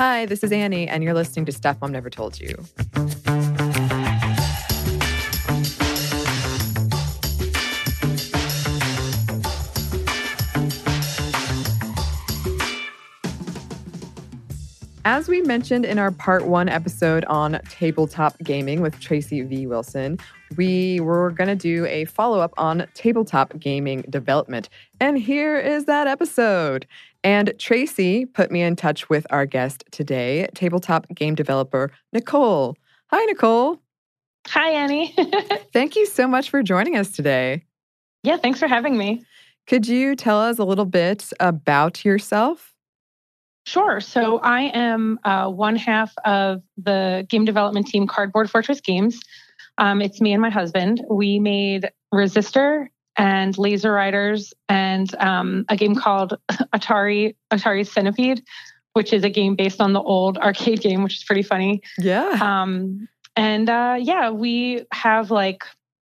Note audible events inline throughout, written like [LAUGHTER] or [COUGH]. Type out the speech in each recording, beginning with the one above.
Hi, this is Annie, and you're listening to Stuff Mom Never Told You. As we mentioned in our part one episode on tabletop gaming with Tracy V. Wilson, we were going to do a follow up on tabletop gaming development. And here is that episode. And Tracy put me in touch with our guest today, tabletop game developer Nicole. Hi, Nicole. Hi, Annie. [LAUGHS] Thank you so much for joining us today. Yeah, thanks for having me. Could you tell us a little bit about yourself? Sure. So I am uh, one half of the game development team, Cardboard Fortress Games. Um, it's me and my husband. We made Resistor and Laser Riders and um, a game called [LAUGHS] Atari Atari Centipede, which is a game based on the old arcade [LAUGHS] game, which is pretty funny. Yeah. Um, and uh, yeah, we have like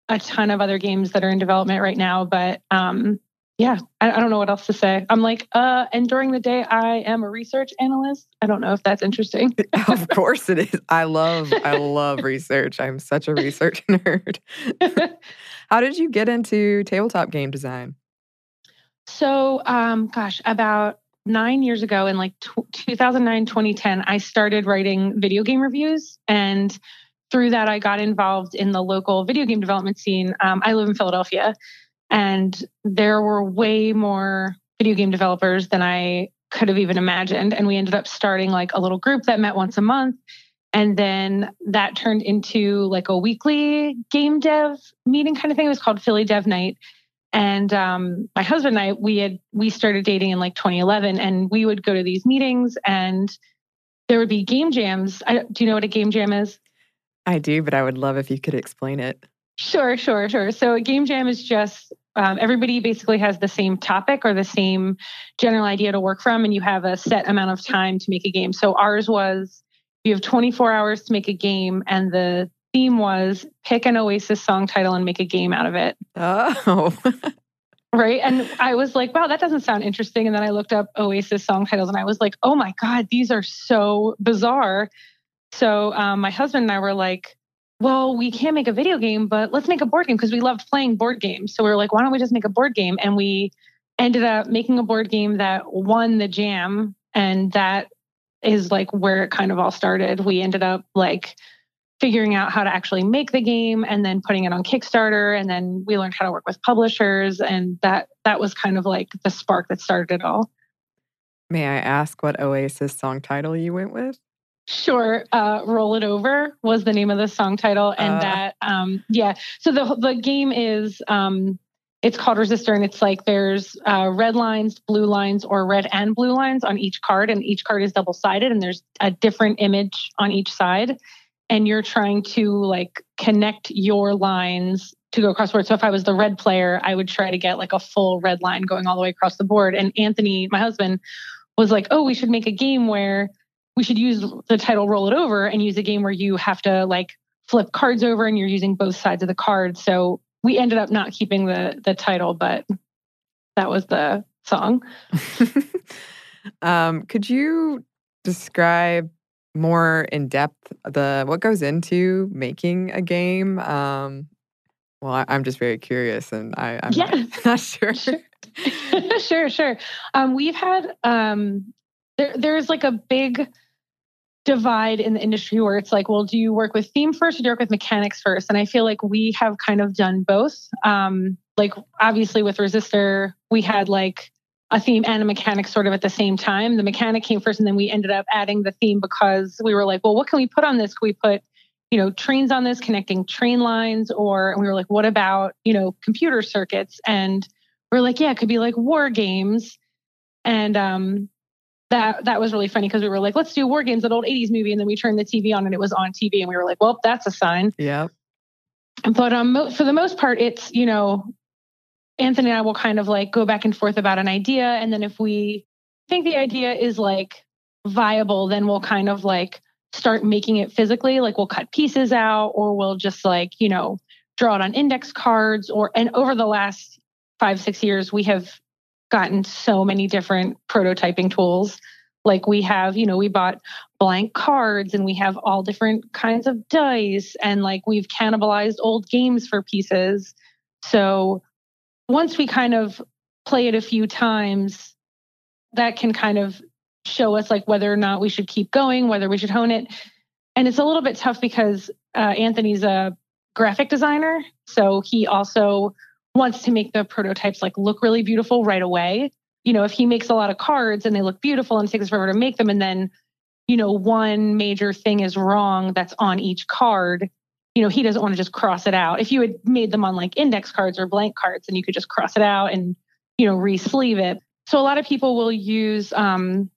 a ton of other games that are in development right now, but um, yeah, I, I, don't know what else to say. I'm like, uh, and during the day, I am a research analyst. I don't know if that's interesting. [LAUGHS] of course it is. I love, I love research. I'm such a research nerd. How did you get into tabletop game design? So, um, gosh, about nine years ago in like t- 2009, 2010, I started writing video game reviews. And through that, I got involved in the local video game development scene. Um, I live in Philadelphia. And there were way more video game developers than I could have even imagined. And we ended up starting like a little group that met once a month. And then that turned into like a weekly game dev meeting kind of thing. It was called Philly Dev Night. And um, my husband and I, we had we started dating in like 2011, and we would go to these meetings, and there would be game jams. I, do you know what a game jam is? I do, but I would love if you could explain it. Sure, sure, sure. So a game jam is just um, everybody basically has the same topic or the same general idea to work from, and you have a set amount of time to make a game. So ours was you have 24 hours to make a game, and the theme was pick an Oasis song title and make a game out of it. Oh. [LAUGHS] right. And I was like, wow, that doesn't sound interesting. And then I looked up Oasis song titles and I was like, oh my God, these are so bizarre. So um, my husband and I were like, well, we can't make a video game, but let's make a board game because we loved playing board games. So we were like, why don't we just make a board game? And we ended up making a board game that won the jam. And that is like where it kind of all started. We ended up like figuring out how to actually make the game and then putting it on Kickstarter. And then we learned how to work with publishers. And that that was kind of like the spark that started it all. May I ask what Oasis song title you went with? Sure. Uh, Roll It Over was the name of the song title. And uh. that, um, yeah. So the, the game is, um, it's called Resistor, and it's like there's uh, red lines, blue lines, or red and blue lines on each card, and each card is double sided, and there's a different image on each side, and you're trying to like connect your lines to go across the board. So if I was the red player, I would try to get like a full red line going all the way across the board. And Anthony, my husband, was like, "Oh, we should make a game where we should use the title roll it over and use a game where you have to like flip cards over and you're using both sides of the card so we ended up not keeping the the title but that was the song [LAUGHS] um, could you describe more in depth the what goes into making a game um, well I, am just very curious and i i'm yeah. not, [LAUGHS] not sure sure [LAUGHS] sure, sure. Um, we've had um, there there's like a big divide in the industry where it's like, well, do you work with theme first or do you work with mechanics first? And I feel like we have kind of done both. Um, like obviously with Resistor, we had like a theme and a mechanic sort of at the same time. The mechanic came first and then we ended up adding the theme because we were like, well, what can we put on this? Can we put, you know, trains on this, connecting train lines? Or we were like, what about, you know, computer circuits? And we we're like, yeah, it could be like war games. And um, that that was really funny because we were like, let's do war games, that old 80s movie. And then we turned the TV on and it was on TV. And we were like, well, that's a sign. Yeah. But um, for the most part, it's, you know, Anthony and I will kind of like go back and forth about an idea. And then if we think the idea is like viable, then we'll kind of like start making it physically. Like we'll cut pieces out or we'll just like, you know, draw it on index cards or, and over the last five, six years, we have gotten so many different prototyping tools. Like we have, you know, we bought blank cards and we have all different kinds of dice and like we've cannibalized old games for pieces. So once we kind of play it a few times, that can kind of show us like whether or not we should keep going, whether we should hone it. And it's a little bit tough because uh, Anthony's a graphic designer. So he also wants to make the prototypes like look really beautiful right away. You know, if he makes a lot of cards and they look beautiful and takes forever to make them, and then, you know, one major thing is wrong that's on each card, you know, he doesn't want to just cross it out. If you had made them on like index cards or blank cards, and you could just cross it out and, you know, re-sleeve it. So a lot of people will use um,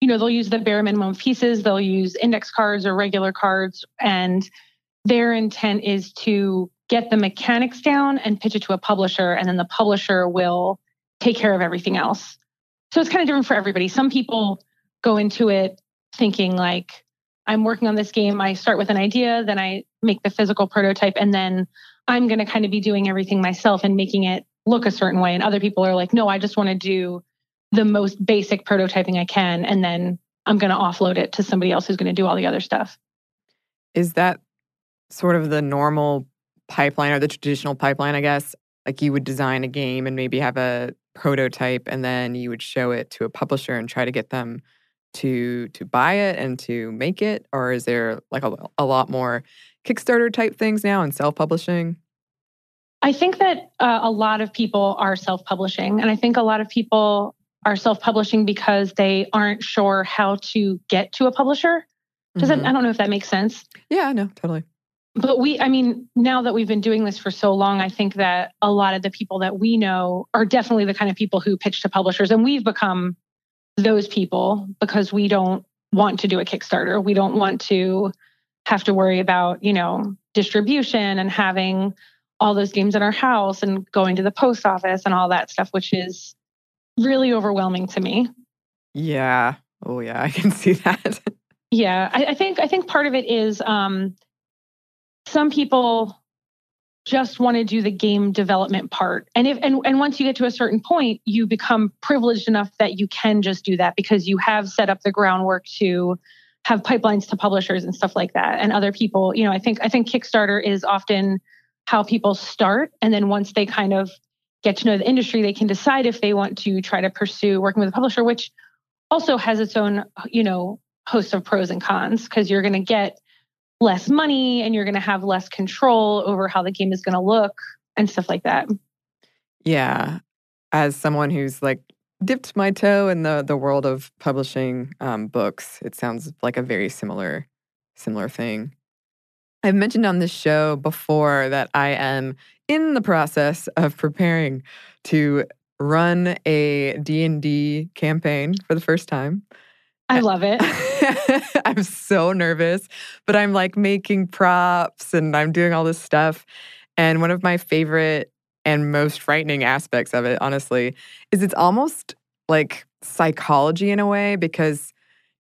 you know, they'll use the bare minimum pieces, they'll use index cards or regular cards, and their intent is to get the mechanics down and pitch it to a publisher, and then the publisher will take care of everything else. So it's kind of different for everybody. Some people go into it thinking like, I'm working on this game. I start with an idea, then I make the physical prototype, and then I'm going to kind of be doing everything myself and making it look a certain way. And other people are like, no, I just want to do the most basic prototyping I can, and then I'm going to offload it to somebody else who's going to do all the other stuff. Is that sort of the normal pipeline or the traditional pipeline, I guess? Like you would design a game and maybe have a prototype and then you would show it to a publisher and try to get them to to buy it and to make it or is there like a, a lot more kickstarter type things now and self-publishing i think that uh, a lot of people are self-publishing and i think a lot of people are self-publishing because they aren't sure how to get to a publisher. Does mm-hmm. that, I don't know if that makes sense. Yeah, no, totally. But we, I mean, now that we've been doing this for so long, I think that a lot of the people that we know are definitely the kind of people who pitch to publishers. And we've become those people because we don't want to do a Kickstarter. We don't want to have to worry about, you know, distribution and having all those games in our house and going to the post office and all that stuff, which is really overwhelming to me. Yeah. Oh yeah, I can [LAUGHS] see that. yeah, I, I, think I think part of it is um, some people just want to do the game development part, and if and and once you get to a certain point, you become privileged enough that you can just do that because you have set up the groundwork to have pipelines to publishers and stuff like that. And other people, you know, I think I think Kickstarter is often how people start, and then once they kind of get to know the industry, they can decide if they want to try to pursue working with a publisher, which also has its own, you know, host of pros and cons because you're going to get less money and you're going to have less control over how the game is going to look and stuff like that. Yeah. As someone who's like dipped my toe in the the world of publishing um, books, it sounds like a very similar similar thing. I've mentioned on this show before that I am in the process of preparing to run a D&D campaign for the first time. I love it. [LAUGHS] I'm so nervous, but I'm like making props and I'm doing all this stuff. And one of my favorite and most frightening aspects of it, honestly, is it's almost like psychology in a way because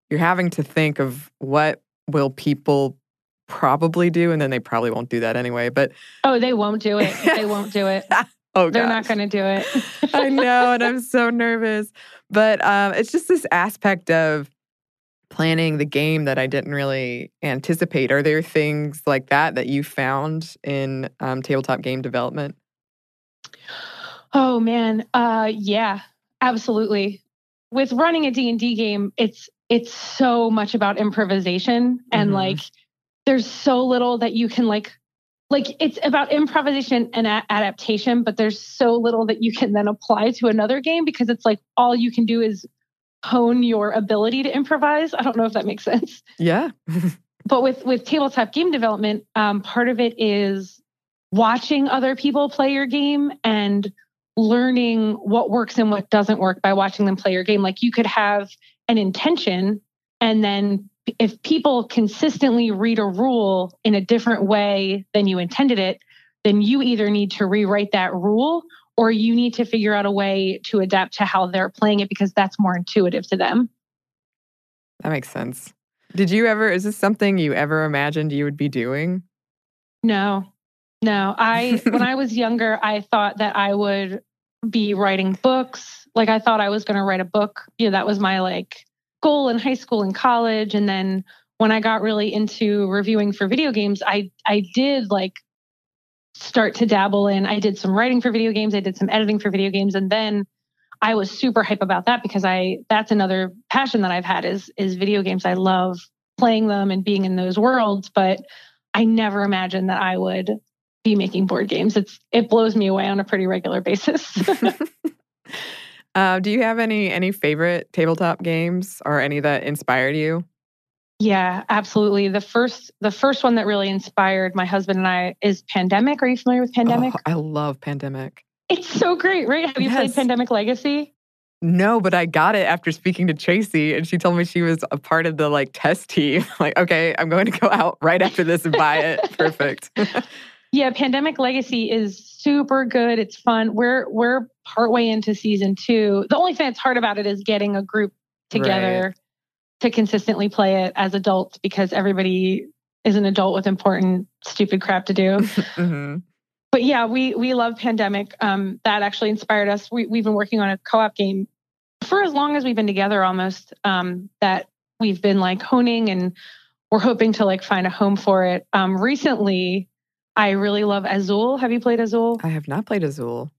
you're having to think of what will people probably do, and then they probably won't do that anyway. But oh, they won't do it. They [LAUGHS] won't do it. oh, they're gosh. not going to do it. I know, and I'm so nervous. But um, it's just this aspect of planning the game that I didn't really anticipate. Are there things like that that you found in um, tabletop game development? Oh man, uh, yeah, absolutely. With running a D and D game, it's it's so much about improvisation and mm-hmm. like there's so little that you can like like it's about improvisation and a- adaptation but there's so little that you can then apply to another game because it's like all you can do is hone your ability to improvise. I don't know if that makes sense. Yeah. [LAUGHS] But with with tabletop game development um, part of it is watching other people play your game and learning what works and what doesn't work by watching them play your game. Like you could have an intention and then if people consistently read a rule in a different way than you intended it, then you either need to rewrite that rule or you need to figure out a way to adapt to how they're playing it because that's more intuitive to them. That makes sense. Did you ever, is this something you ever imagined you would be doing? No, no. I, when [LAUGHS] I was younger, I thought that I would be writing books. Like I thought I was going to write a book. You know, that was my like school and high school and college. And then when I got really into reviewing for video games, I I did like start to dabble in. I did some writing for video games, I did some editing for video games, and then I was super hype about that because I that's another passion that I've had is is video games. I love playing them and being in those worlds, but I never imagined that I would be making board games. It's it blows me away on a pretty regular basis. [LAUGHS] [LAUGHS] uh, do you have any any favorite tabletop games or any that inspired you? Yeah, absolutely. The first the first one that really inspired my husband and I is Pandemic. Are you familiar with Pandemic? Oh, I love Pandemic. It's so great, right? Have you yes. played Pandemic Legacy? No, but I got it after speaking to Tracy, and she told me she was a part of the like test team. [LAUGHS] like, okay, I'm going to go out right after this and buy it. [LAUGHS] Perfect. [LAUGHS] yeah, Pandemic Legacy is super good. It's fun. We're we're partway into season two. The only thing that's hard about it is getting a group together right. To consistently play it as adults because everybody is an adult with important stupid crap to do. [LAUGHS] mm-hmm but yeah, we we love pandemic. Um, that actually inspired us. We, we've been working on a co-op game for as long as we've been together, almost. Um, that we've been like honing, and we're hoping to like find a home for it. Um, recently, I really love Azul. Have you played Azul? I have not played Azul.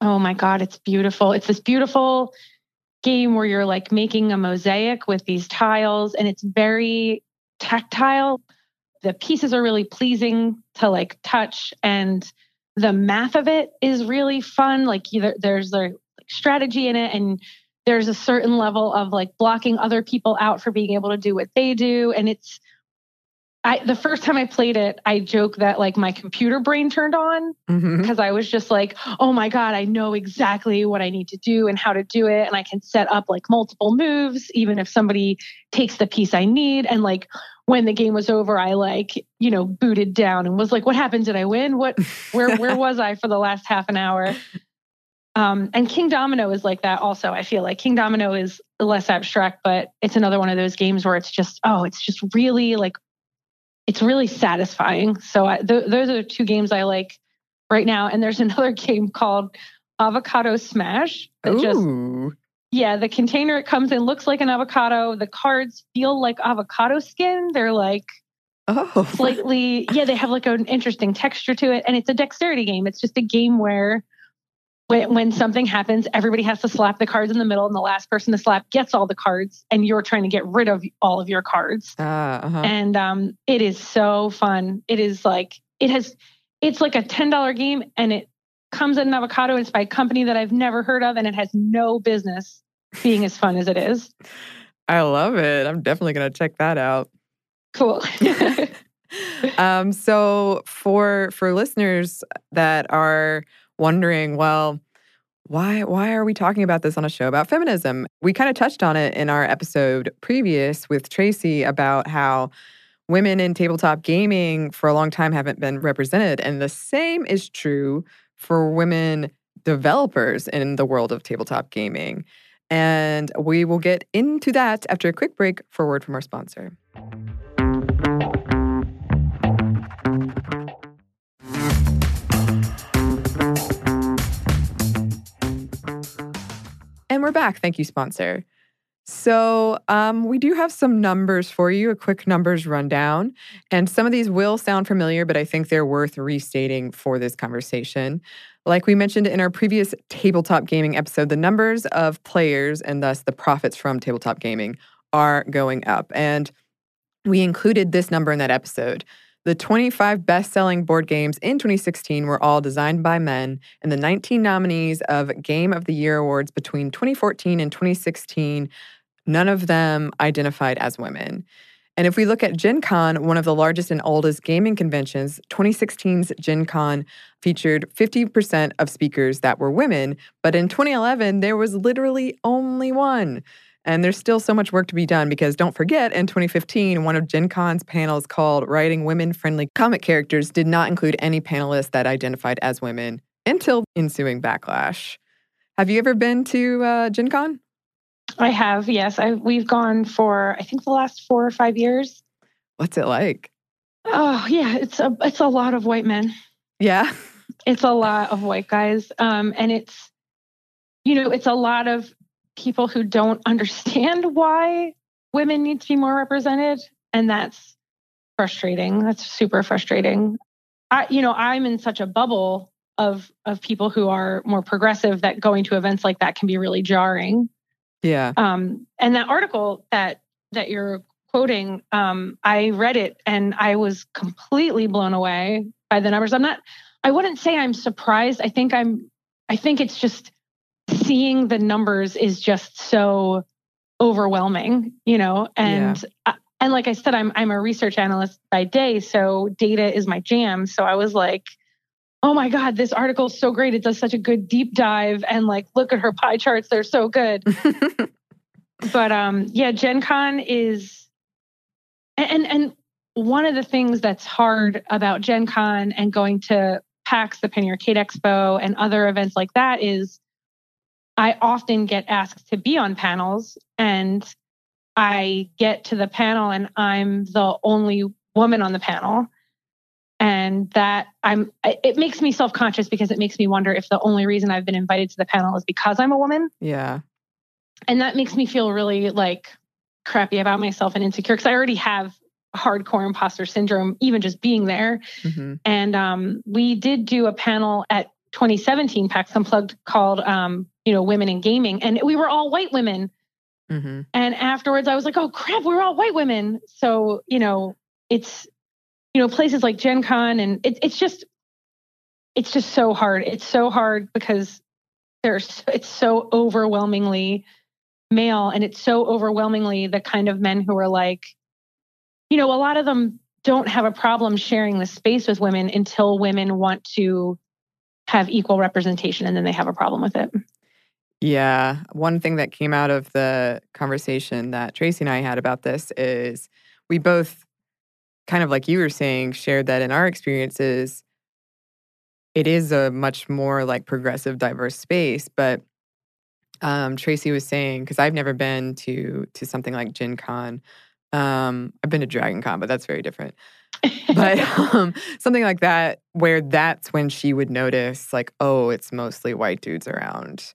Oh my god, it's beautiful. It's this beautiful game where you're like making a mosaic with these tiles, and it's very tactile. The pieces are really pleasing to like touch and the math of it is really fun. Like there's like strategy in it and there's a certain level of like blocking other people out for being able to do what they do. And it's I the first time I played it, I joke that like my computer brain turned on because mm-hmm. I was just like, oh my God, I know exactly what I need to do and how to do it. And I can set up like multiple moves, even if somebody takes the piece I need. And like when the game was over, I like, you know, booted down and was like, what happened? Did I win? What where [LAUGHS] where was I for the last half an hour? Um, and Kingdomino is like that also. I feel like Kingdomino is less abstract, but it's another one of those games where it's just, oh, it's just really like, it's really satisfying. So I, th- those are the two games I like right now. And there's [LAUGHS] another game called Avocado Smash that Ooh. just yeah, the container it comes in looks like an avocado. The cards feel like avocado skin. They're like oh. slightly, yeah, they have like an interesting texture to it. And it's a dexterity game. It's just a game where when, when something happens, everybody has to slap the cards in the middle, and the last person to slap gets all the cards, and you're trying to get rid of all of your cards. Uh, uh-huh. And um, it is so fun. It is like, it has, it's like a $10 game, and it comes in an avocado. It's by a company that I've never heard of, and it has no business being as fun as it is. I love it. I'm definitely going to check that out. Cool. [LAUGHS] um, so for for listeners that are wondering, well, why why are we talking about this on a show about feminism? We kind of touched on it in our episode previous with Tracy about how women in tabletop gaming for a long time haven't been represented and the same is true for women developers in the world of tabletop gaming. And we will get into that after a quick break for word from our sponsor. We're back. Thank you, sponsor. So, um, we do have some numbers for you, a quick numbers rundown. And some of these will sound familiar, but I think they're worth restating for this conversation. Like we mentioned in our previous tabletop gaming episode, the numbers of players and thus the profits from tabletop gaming are going up. And we included this number in that episode. The 25 best selling board games in 2016 were all designed by men, and the 19 nominees of Game of the Year awards between 2014 and 2016, none of them identified as women. And if we look at Gen Con, one of the largest and oldest gaming conventions, 2016's Gen Con featured 50% of speakers that were women, but in 2011, there was literally only one. And there's still so much work to be done because don't forget, in 2015, one of Gen Con's panels called Writing Women Friendly Comic Characters did not include any panelists that identified as women until ensuing backlash. Have you ever been to uh, Gen Con? I have, yes. I we've gone for I think the last four or five years. What's it like? Oh yeah, it's a it's a lot of white men. Yeah. It's a lot of white guys. Um, and it's you know, it's a lot of people who don't [LAUGHS] understand why women need to be more represented. And that's frustrating. That's super frustrating. I, you know, I'm in such a bubble of of people who are more progressive that going to events like that can be really jarring. Yeah. Um, and that article that that you're quoting, um, I read it and I was completely blown away by the numbers. I'm not. I wouldn't say I'm surprised. I think I'm. I think it's just seeing the numbers is just so overwhelming, you know, and yeah. I, and like I said, I'm I'm a research analyst by day, so data is my jam. So I was like, oh my god, this article is so great! It does such a good deep dive, and like look at her pie charts, they're so good. [LAUGHS] but um, yeah, Gen Con is, and and one of the things that's hard about Gen Con and going to PAX, the Penny Arcade Expo, and other events like that is I often get asked to be on panels and I get to the panel and I'm the only woman on the panel. And that I'm, it makes me self conscious because it makes me wonder if the only reason I've been invited to the panel is because I'm a woman. Yeah. And that makes me feel really like crappy about myself and insecure because I already have hardcore imposter syndrome, even just being there. Mm-hmm. And um, we did do a panel at 2017 PAX Unplugged called um, you know, women in gaming. And we were all white women. Mm-hmm. And afterwards, I was like, oh crap, we're all white women. So, you know, it's, you know, places like Gen Con and it, it's just, it's just so hard. It's so hard because there's, it's so overwhelmingly male and it's so overwhelmingly the kind of men who are like, you know, a lot of them don't have a problem sharing the space with women until women want to have equal representation and then they have a problem with it. Yeah. One thing that came out of the conversation that Tracy and I had about this is we both, kind of like you were saying, shared that in our experiences, it is a much more like progressive, diverse space. But um, Tracy was saying, because I've never been to to something like Gen Con. Um, I've been to Dragon Con, but that's very different. but [LAUGHS] [LAUGHS] um, something like that, where that's when she would notice, like, oh, it's mostly white dudes around.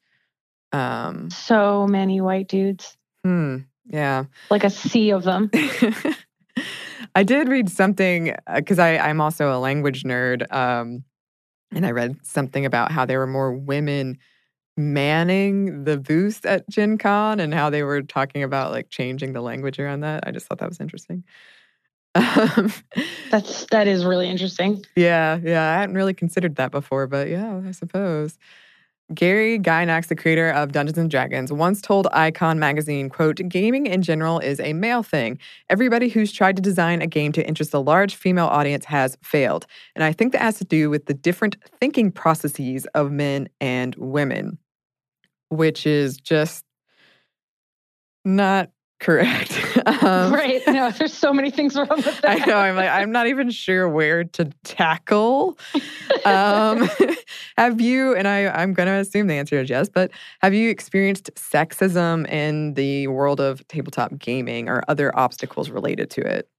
Um, so many white dudes. Hmm. Yeah. Like a sea of them. [LAUGHS] I did read something because uh, I'm also a language nerd. Um, and I read something about how there were more women manning the booth at Gen Con and how they were talking about like changing the language around that. I just thought that was interesting. [LAUGHS] Um, That's that is really interesting. Yeah, yeah. I hadn't really considered that before, but yeah, I suppose. Gary Gygax, the creator of Dungeons and Dragons, once told Icon magazine, quote, gaming in general is a male thing. Everybody who's tried to design a game to interest a large female audience has failed. And I think that has to do with the different thinking processes of men and women, which is just not [LAUGHS] correct. Um, [LAUGHS] right. No, there's so many things wrong with that. I know. I'm like, I'm not even sure where to tackle. [LAUGHS] Um, [LAUGHS] have you, and I, I'm going to assume the answer is yes, but have you experienced sexism in the world of tabletop gaming or other obstacles related to it?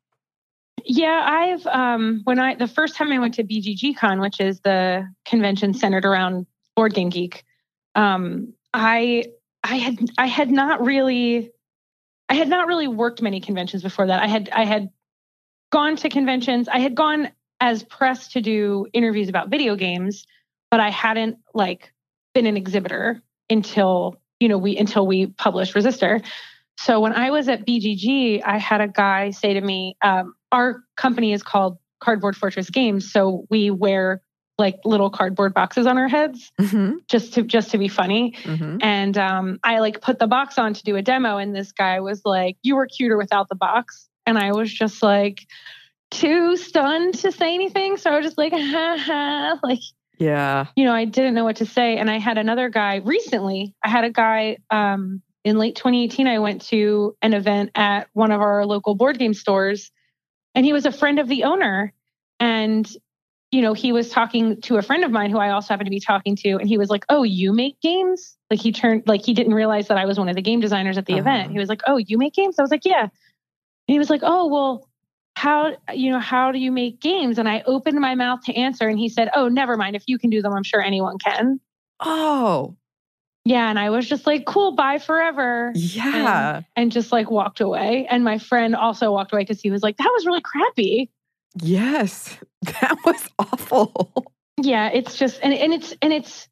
Yeah, I've um when I the first time I went to BGGCon, which is the convention centered around Board Game Geek, um, I I had I had not really I had not really worked many conventions before that. I had I had gone to conventions. I had gone as press to do interviews about video games, but I hadn't like been an exhibitor until you know we until we published Resistor. So when I was at BGG, I had a guy say to me, um, "Our company is called Cardboard Fortress Games, so we wear like little cardboard boxes on our heads mm-hmm. just to just to be funny. Mm-hmm. and um, i like put the box on to do a demo and this guy was like you were cuter without the box. And i was just like too stunned to say anything. So i was just like [LAUGHS] ha ha like yeah. you know i didn't know what to say. And i had another guy recently i had a guy um, in late 2018 i went to an event at one of our local board game stores and he was a friend of the owner. And you know, he was talking to a friend of mine who I also happened to be talking to, and he was like, "Oh, you make games?" Like he turned, like he didn't realize that I was one of the game designers at the uh-huh. event. He was like, "Oh, you make games?" I was like, "Yeah." And he was like, "Oh, well, how you know how do you make games?" And I opened my mouth to answer, and he said, "Oh, never mind. If you can do them, I'm sure anyone can." Oh, Yeah. And I was just like, cool, bye forever. Yeah. And, and just like walked away. And my friend also walked away because he was like, that was really crappy. Yes. [LAUGHS] That was awful. Yeah. It's just, and, and it's, and it's,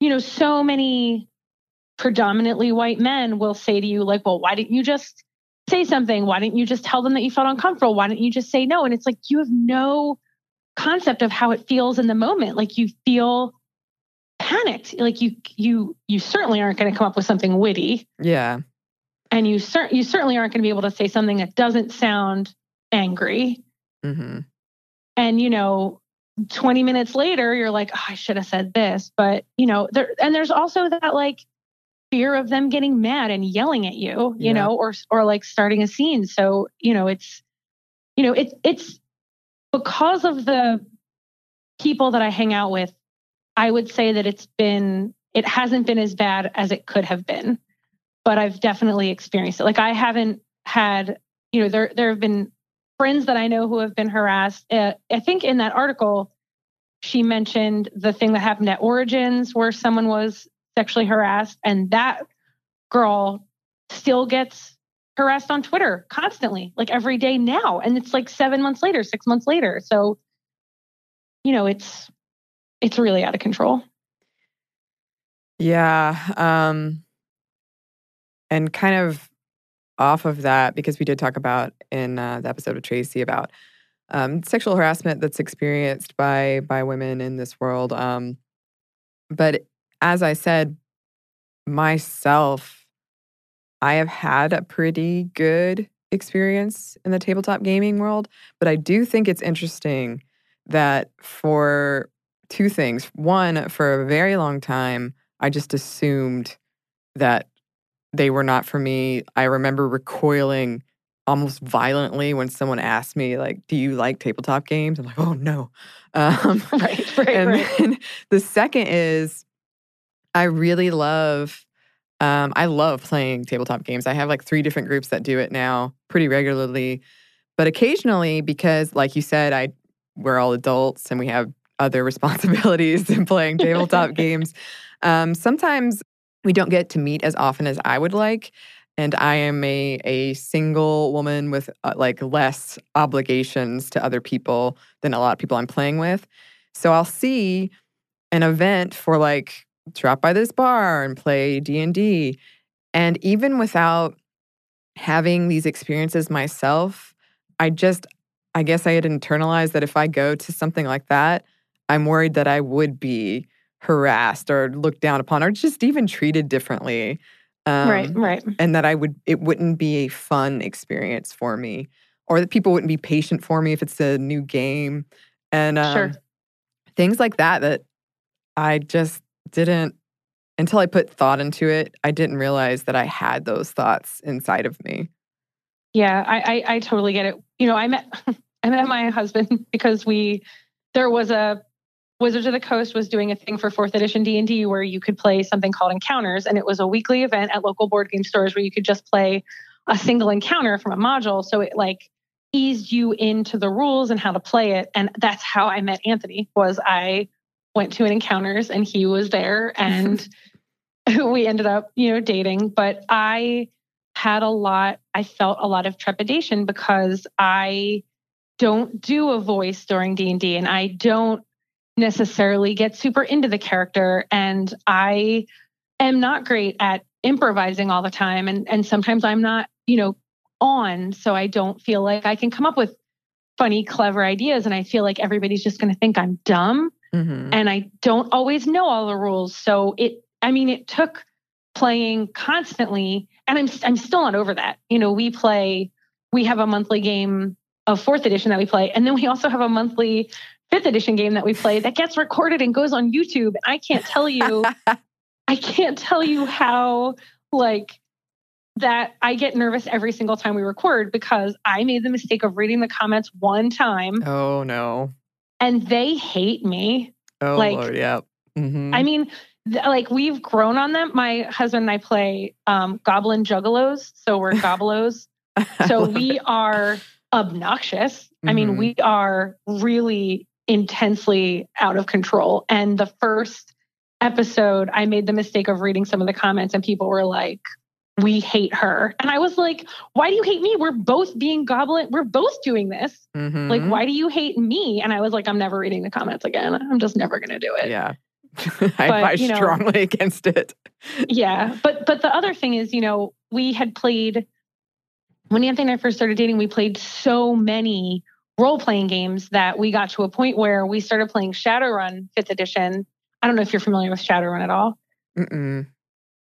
you know, so many predominantly white men will say to you, like, well, why didn't you just say something? Why didn't you just tell them that you felt uncomfortable? Why didn't you just say no? And it's like, you have no concept of how it feels in the moment. Like you feel panicked. Like you, you, you certainly aren't going to come up with something witty. Yeah. And you, cer- you certainly aren't going to be able to say something that doesn't sound angry. Mm-hmm. And, you know, 20 minutes later, you're like, oh, I should have said this. But, you know, there, and there's also that like, fear of them getting mad and yelling at you, you Yeah. know, or or like starting a scene. So, you know, it's you know, it's it's because of the people that I hang out with, I would say that it's been it hasn't been as bad as it could have been. But I've definitely experienced it. Like I haven't had, you know, there there have been friends that I know who have been harassed. Uh, I think in that article she mentioned the thing that happened at Origins where someone was sexually harassed and that girl still gets harassed on Twitter constantly, like every day now. And it's like seven months later, six months later. So, you know, it's it's really out of control. Yeah. Um, and kind of off of that, because we did talk about in uh, the episode with Tracy about um, sexual harassment that's experienced by by women in this world. Um, but as I said, myself, I have had a pretty good experience in the tabletop gaming world. But I do think it's interesting that for two things. One, for a very long time, I just assumed that they were not for me. I remember recoiling almost violently when someone asked me, like, do you like tabletop games? I'm like, oh no. [LAUGHS] Um, [LAUGHS] Right, right, and right. then the second is I really love um, I love playing tabletop games. I have like three different groups that do it now pretty regularly. But occasionally, because like you said, I we're all adults and we have other [LAUGHS] responsibilities than playing tabletop games. Um, sometimes we don't get to meet as often as I would like. And I am a a single woman with uh, like less obligations to other people than a lot of people I'm playing with. So I'll see an event for like drop by this bar and play D&D and even without having these experiences myself, I just I guess I had internalized that if I go to something like that, I'm worried that I would be harassed or looked down upon or just even treated differently. Um, right, right. and that I would it wouldn't be a fun experience for me, or that people wouldn't be patient for me if it's a new game, and um, Sure. things like that. That I just didn't until I put thought into it. I didn't realize that I had those thoughts inside of me. Yeah, I, I I totally get it. You know, I met [LAUGHS] I met my husband [LAUGHS] because we there was a Wizards of the Coast was doing a thing for fourth edition D and D where you could play something called encounters, and it was a weekly event at local board game stores where you could just play a single encounter from a module. So it like eased you into the rules and how to play it, and that's how I met Anthony. Was I went to an encounters and he was there, [LAUGHS] and [LAUGHS] we ended up you know dating. But I had a lot i felt a lot of trepidation because i don't do a voice during d&d and i don't necessarily get super into the character and i am not great at improvising all the time and and sometimes i'm not you know on so i don't feel like i can come up with funny clever ideas and i feel like everybody's just going to think i'm dumb Mhm. and I don't always know all the rules. So it, I mean, it took playing constantly, and I'm I'm still not over that. You know, we play, we have a monthly game of fourth edition that we play, and then we also have a monthly fifth edition game that we play that gets recorded and goes on YouTube. I can't tell you, [LAUGHS] I can't tell you how like that I get nervous every single time we record because I made the mistake of reading the comments one time oh no. and they hate me. Oh Like, Lord, yeah. Mhm. I mean, th- like we've grown on them. My husband and I play um, Goblin Juggalos, so we're [LAUGHS] Gobblos. so we it. [LAUGHS] are obnoxious. I Mhm. mean, we are really intensely out of control. And the first episode, I made the mistake of reading some of the comments, and people were like, we hate her. And I was like, why do you hate me? We're both being goblin. We're both doing this. Mm-hmm. Like, why do you hate me? And I was like, I'm never reading the comments again. I'm just never going to do it. Yeah. [LAUGHS] I but, you know, strongly against it. yeah. But, but the other thing is, you know, we had played, when Anthony and I first started dating, we played so many role playing games that we got to a point where we started playing Shadowrun fifth edition. I don't know if you're familiar with Shadowrun at all. Mm-mm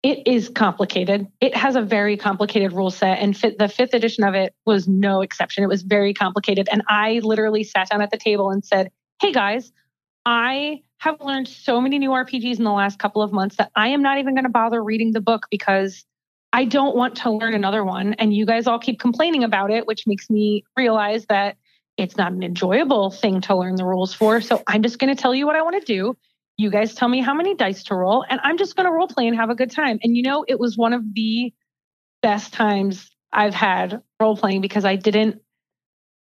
it is complicated. It has a very complicated rule set, and fit, the fifth edition of it was no exception. It was very complicated. And I literally sat down at the table and said, Hey guys, I have learned so many new RPGs in the last couple of months that I am not even going to bother reading the book because I don't want to learn another one. And you guys all keep complaining about it, which makes me realize that it's not an enjoyable thing to learn the rules for. So I'm just going to tell you what I want to do. You guys tell me how many dice to roll, and I'm just going to role play and have a good time. And you know, it was one of the best times I've had role playing because I didn't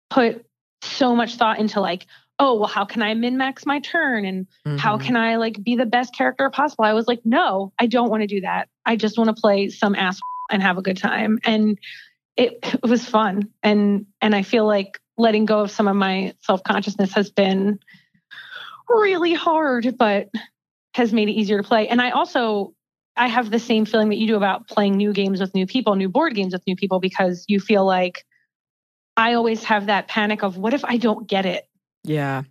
put so much thought into like, oh, well, how can I min max my turn? And mm-hmm. how can I like be the best character possible? I was like, no, I don't want to do that. I just want to play some ass and have a good time. And it, it was fun. And and I feel like letting go of some of my self consciousness has been really hard, but has made it easier to play. And I also I have the same feeling that you do about playing new games with new people, new board games with new people, because you feel like I always have that panic of what if I don't get it? Yeah.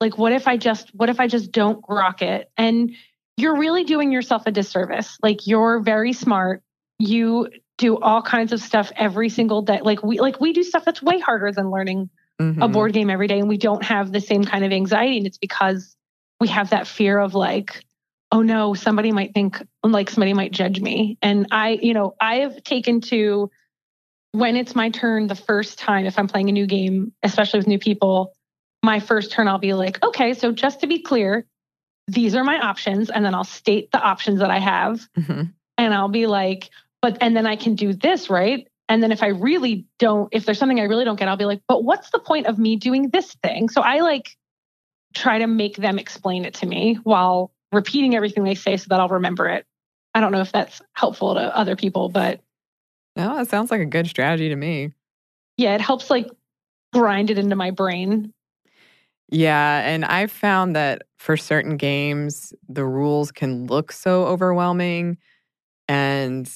Like what if I just what if I just don't rock it? And you're really doing yourself a disservice. Like you're very smart. You do all kinds of stuff every single day. Like we like we do stuff that's way harder than learning mm-hmm. a board game every day and we don't have the same kind of anxiety. And it's because we have that fear of like, oh no, somebody might think like somebody might judge me. And I, you know, I have taken to when it's my turn the first time, if I'm playing a new game, especially with new people, my first turn, I'll be like, okay, so just to be clear, these are my options. And then I'll state the options that I have. Mm-hmm. And I'll be like, but, and then I can do this, right? And then if I really don't, if there's something I really don't get, I'll be like, but what's the point of me doing this thing? So I like try to make them explain it to me while repeating everything they say so that I'll remember it. I don't know if that's helpful to other people, but oh, no, it sounds like a good strategy to me. Yeah, it helps like grind it into my brain. Yeah, and I've found that for certain games, the rules can look so overwhelming and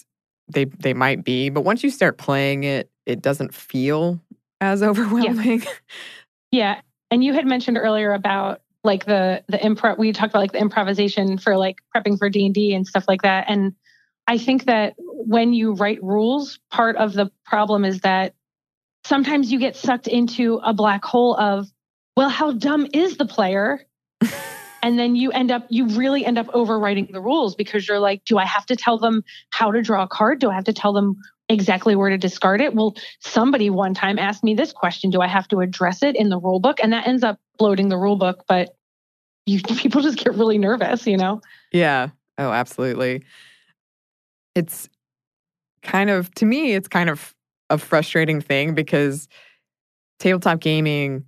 they they might be, but once you start playing it, it doesn't feel as [LAUGHS] overwhelming. Yeah. yeah. And you had mentioned earlier about like the the improv we talked about like the improvisation for like prepping for D&D and stuff like that and I think that when you write rules, part of the problem is that sometimes you get sucked into a black hole of, well, how dumb is the player? [LAUGHS] and then you end up you really end up overwriting the rules because you're like do i have to tell them how to draw a card? Do i have to tell them exactly where to discard it? Well somebody one time asked me this question do i have to address it in the rule book? And that ends up bloating the rule book but you [LAUGHS] people just get really nervous you know? Yeah. Oh absolutely. It's kind of to me it's kind of a frustrating thing because tabletop gaming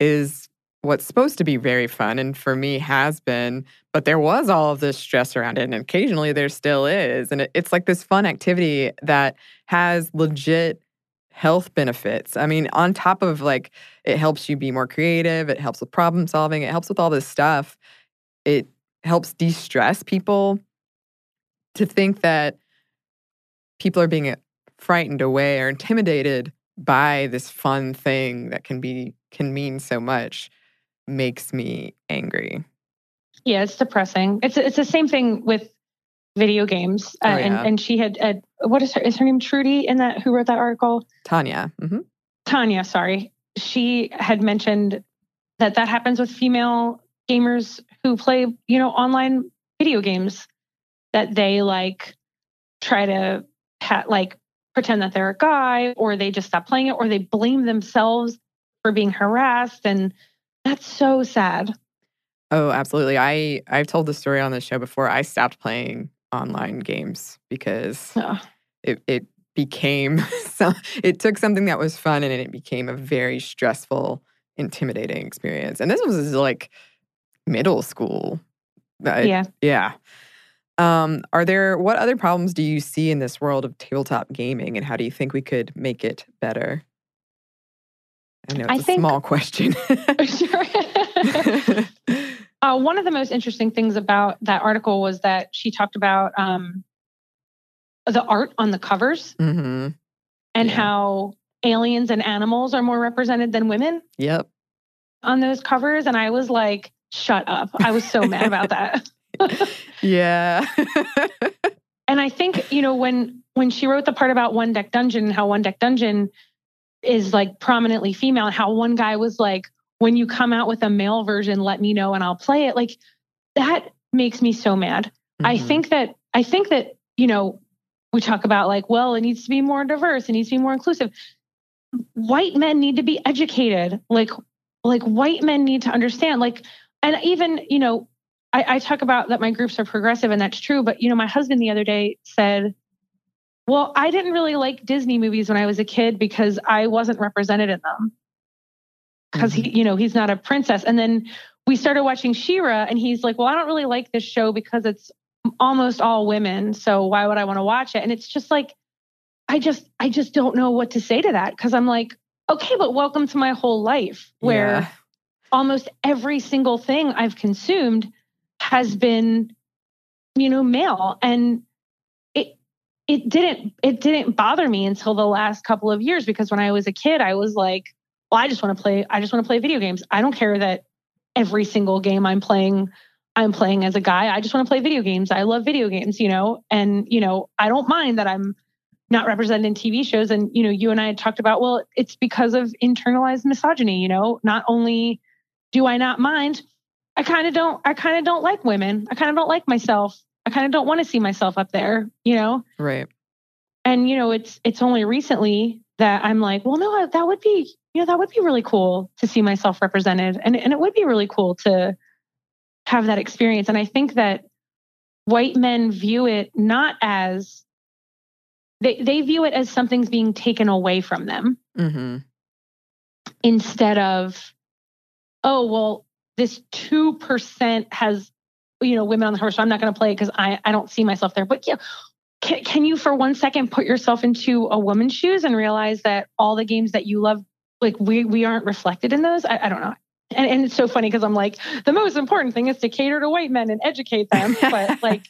is what's supposed to be very fun and for me has been but there was all of this stress around it and occasionally there still is and it, it's like this fun activity that has legit health benefits. I mean on top of like it helps you be more creative it helps with problem solving it helps with all this stuff it helps de-stress people to think that people are being uh, frightened away or intimidated by this fun thing that can be can mean so much makes me angry. Yeah, it's depressing. It's it's the same thing with video games. Uh, oh, yeah. and, and she had, uh, what is her, is her name Trudy in that, who wrote that article? Tanya. Mm-hmm. Tanya, sorry. She had mentioned that that happens with female gamers who play, you know, online video games that they like try to ha- like pretend that they're a guy or they just stop playing it or they blame themselves for being harassed and that's so sad. Oh, absolutely. I I've told the story on the show before. I stopped playing online games because oh. it it became [LAUGHS] so it took something that was fun and it became a very stressful, intimidating experience. And this was like middle school yeah. Yeah. Um, are there what other problems do you see in this world of tabletop gaming and how do you think we could make it better? I know it's I a think- small question. sure. [LAUGHS] [LAUGHS] uh, one of the most interesting things about that article was that she talked about um, the art on the covers hmm and Yeah. how aliens and animals are more represented than women Yep. on those covers. And I was like, shut up. I was so mad about that. [LAUGHS] Yeah. And I think, you know, when when she wrote the part about One Deck Dungeon and how One Deck Dungeon is like prominently female, and how one guy was like, when you come out with a male version, let me know and I'll play it. Like that makes me so mad. I Mhm. think that I think that, you know, we talk about like, well, it needs to be more diverse, it needs to be more inclusive. White men need to be educated. Like, like white men need to understand. Like, and even, you know, I, I talk about that my groups are progressive and that's true, but you know, my husband the other day said, Well, I didn't really like Disney movies when I was a kid because I wasn't represented in them. Because he, mm-hmm. you know, he's not a princess. And then we started watching She-Ra and he's like, Well, I don't really like this show because it's almost all women. So why would I want to watch it? And it's just like, I just, I just don't know what to say to that. Cause I'm like, okay, but welcome to my whole life where Yeah. almost every single thing I've consumed has been, you know, male. And it didn't it didn't bother me until the last couple of years because when I was a kid, I was like, well, I just want to play, I just want to play video games. I don't care that every single game I'm playing, I'm playing as a guy. I just want to play video games. I love video games, you know, and you know, I don't mind that I'm not represented in TV shows. And, you know, you and I had talked about, well, it's because of internalized misogyny, you know, not only do I not mind, I kind of don't, I kind of don't like women. I kind of don't like myself. I kind of don't want to see myself up there, you know? Right. And, you know, it's, it's only recently that I'm like, well, no, that would be, you know, that would be really cool to see myself represented. And, and it would be really cool to have that experience. And I think that white men view it not as, they, they view it as something's being taken away from them hmm instead of, oh, well, this 2% has, you know, women on the horse, so I'm not going to play it because I, I don't see myself there. But yeah, can, can you for one second put yourself into a woman's shoes and realize that all the games that you love, like we, we aren't reflected in those? I, I don't know. And, and it's so funny because I'm like, the most important thing is to cater to white men and educate them. But [LAUGHS] like,